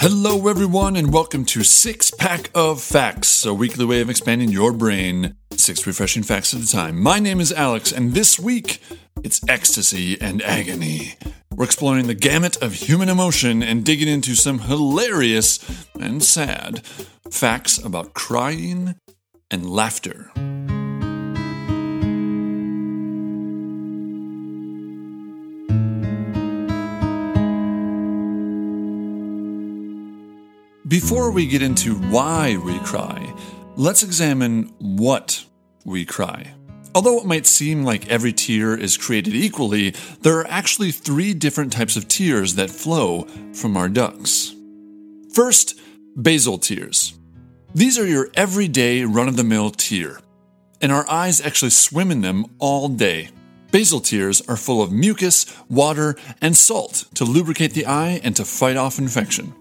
Hello, everyone, and welcome to Six Pack of Facts, a weekly way of expanding your brain. Six refreshing facts at a time. My name is Alex, and this week it's ecstasy and agony. We're exploring the gamut of human emotion and digging into some hilarious and sad facts about crying and laughter. Before we get into why we cry, let's examine what we cry. Although it might seem like every tear is created equally, there are actually three different types of tears that flow from our ducts. First, basal tears. These are your everyday run of the mill tear, and our eyes actually swim in them all day. Basal tears are full of mucus, water, and salt to lubricate the eye and to fight off infection.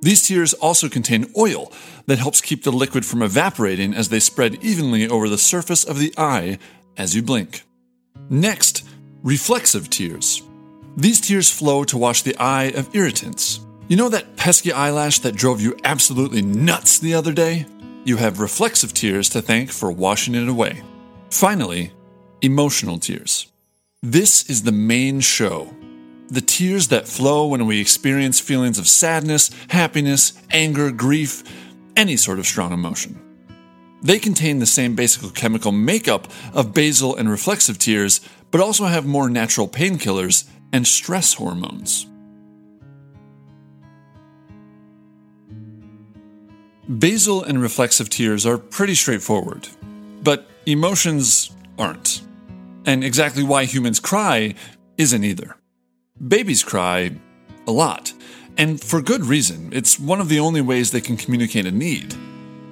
These tears also contain oil that helps keep the liquid from evaporating as they spread evenly over the surface of the eye as you blink. Next, reflexive tears. These tears flow to wash the eye of irritants. You know that pesky eyelash that drove you absolutely nuts the other day? You have reflexive tears to thank for washing it away. Finally, emotional tears. This is the main show the tears that flow when we experience feelings of sadness, happiness, anger, grief, any sort of strong emotion. They contain the same basic chemical makeup of basal and reflexive tears, but also have more natural painkillers and stress hormones. Basal and reflexive tears are pretty straightforward, but emotions aren't. And exactly why humans cry isn't either. Babies cry a lot, and for good reason. It's one of the only ways they can communicate a need.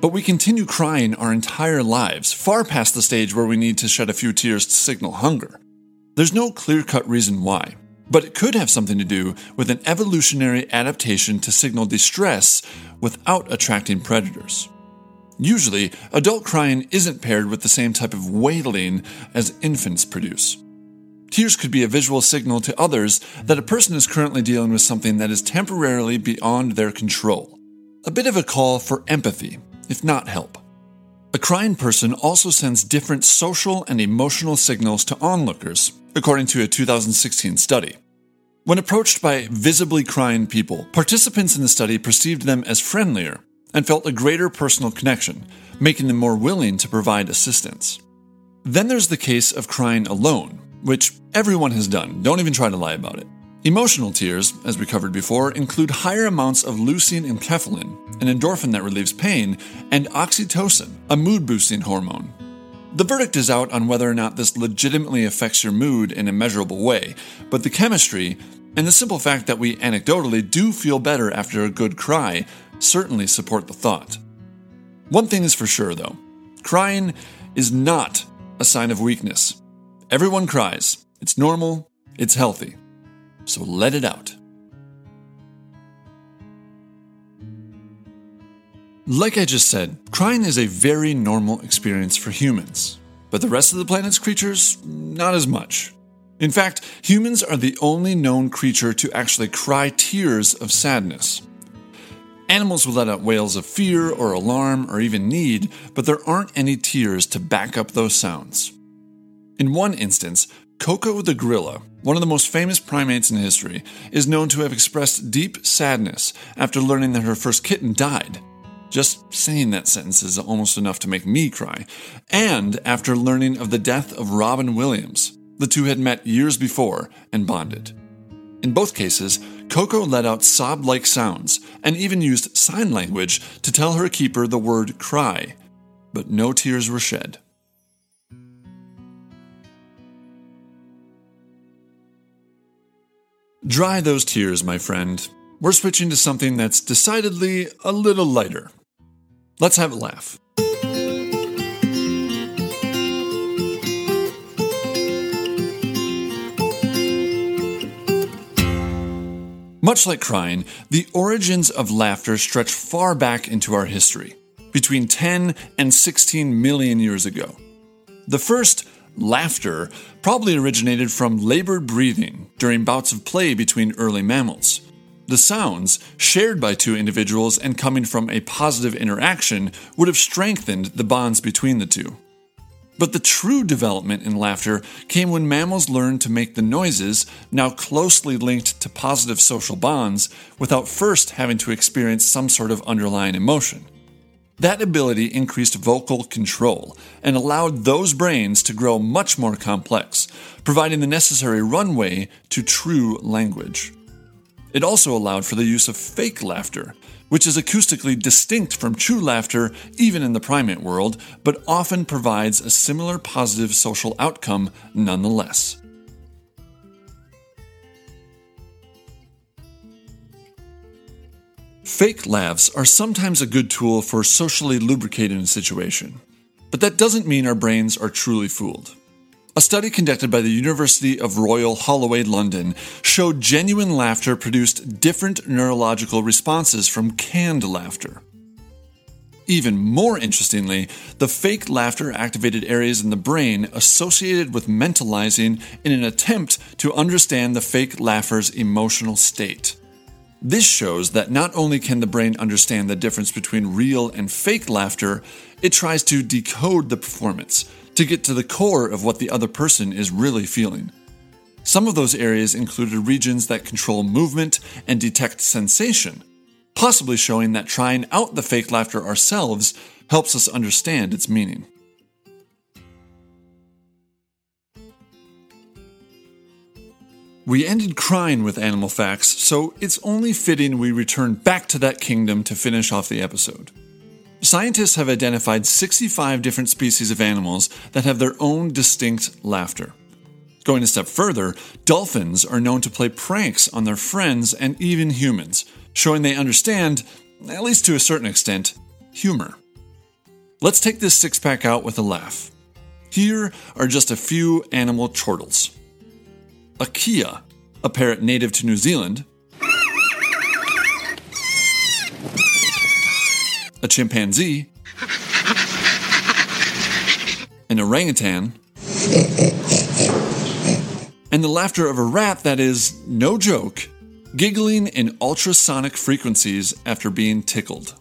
But we continue crying our entire lives, far past the stage where we need to shed a few tears to signal hunger. There's no clear cut reason why, but it could have something to do with an evolutionary adaptation to signal distress without attracting predators. Usually, adult crying isn't paired with the same type of wailing as infants produce. Tears could be a visual signal to others that a person is currently dealing with something that is temporarily beyond their control. A bit of a call for empathy, if not help. A crying person also sends different social and emotional signals to onlookers, according to a 2016 study. When approached by visibly crying people, participants in the study perceived them as friendlier and felt a greater personal connection, making them more willing to provide assistance. Then there's the case of crying alone, which everyone has done, don't even try to lie about it. Emotional tears, as we covered before, include higher amounts of leucine and enkephalin, an endorphin that relieves pain, and oxytocin, a mood boosting hormone. The verdict is out on whether or not this legitimately affects your mood in a measurable way, but the chemistry and the simple fact that we anecdotally do feel better after a good cry certainly support the thought. One thing is for sure, though crying is not a sign of weakness. Everyone cries. It's normal, it's healthy. So let it out. Like I just said, crying is a very normal experience for humans, but the rest of the planet's creatures, not as much. In fact, humans are the only known creature to actually cry tears of sadness. Animals will let out wails of fear or alarm or even need, but there aren't any tears to back up those sounds. In one instance, Koko the gorilla, one of the most famous primates in history, is known to have expressed deep sadness after learning that her first kitten died. Just saying that sentence is almost enough to make me cry. And after learning of the death of Robin Williams, the two had met years before and bonded. In both cases, Koko let out sob like sounds and even used sign language to tell her keeper the word cry, but no tears were shed. Dry those tears, my friend. We're switching to something that's decidedly a little lighter. Let's have a laugh. Much like crying, the origins of laughter stretch far back into our history, between 10 and 16 million years ago. The first Laughter probably originated from labored breathing during bouts of play between early mammals. The sounds, shared by two individuals and coming from a positive interaction, would have strengthened the bonds between the two. But the true development in laughter came when mammals learned to make the noises, now closely linked to positive social bonds, without first having to experience some sort of underlying emotion. That ability increased vocal control and allowed those brains to grow much more complex, providing the necessary runway to true language. It also allowed for the use of fake laughter, which is acoustically distinct from true laughter even in the primate world, but often provides a similar positive social outcome nonetheless. Fake laughs are sometimes a good tool for socially lubricating a situation, but that doesn't mean our brains are truly fooled. A study conducted by the University of Royal Holloway, London, showed genuine laughter produced different neurological responses from canned laughter. Even more interestingly, the fake laughter activated areas in the brain associated with mentalizing in an attempt to understand the fake laugher's emotional state. This shows that not only can the brain understand the difference between real and fake laughter, it tries to decode the performance to get to the core of what the other person is really feeling. Some of those areas included regions that control movement and detect sensation, possibly showing that trying out the fake laughter ourselves helps us understand its meaning. We ended crying with animal facts, so it's only fitting we return back to that kingdom to finish off the episode. Scientists have identified 65 different species of animals that have their own distinct laughter. Going a step further, dolphins are known to play pranks on their friends and even humans, showing they understand, at least to a certain extent, humor. Let's take this six pack out with a laugh. Here are just a few animal chortles. A kea, a parrot native to New Zealand, a chimpanzee, an orangutan, and the laughter of a rat that is, no joke, giggling in ultrasonic frequencies after being tickled.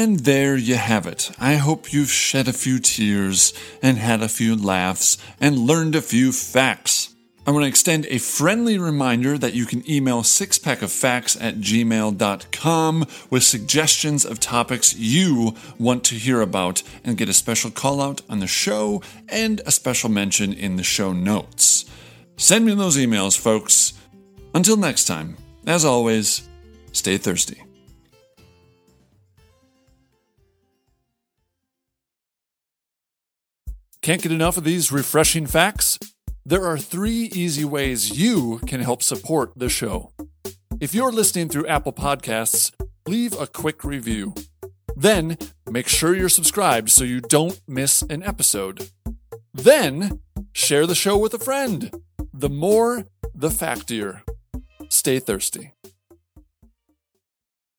And there you have it. I hope you've shed a few tears and had a few laughs and learned a few facts. I want to extend a friendly reminder that you can email sixpackoffacts at gmail.com with suggestions of topics you want to hear about and get a special call out on the show and a special mention in the show notes. Send me those emails, folks. Until next time, as always, stay thirsty. Can't get enough of these refreshing facts? There are three easy ways you can help support the show. If you're listening through Apple Podcasts, leave a quick review. Then make sure you're subscribed so you don't miss an episode. Then share the show with a friend. The more, the factier. Stay thirsty.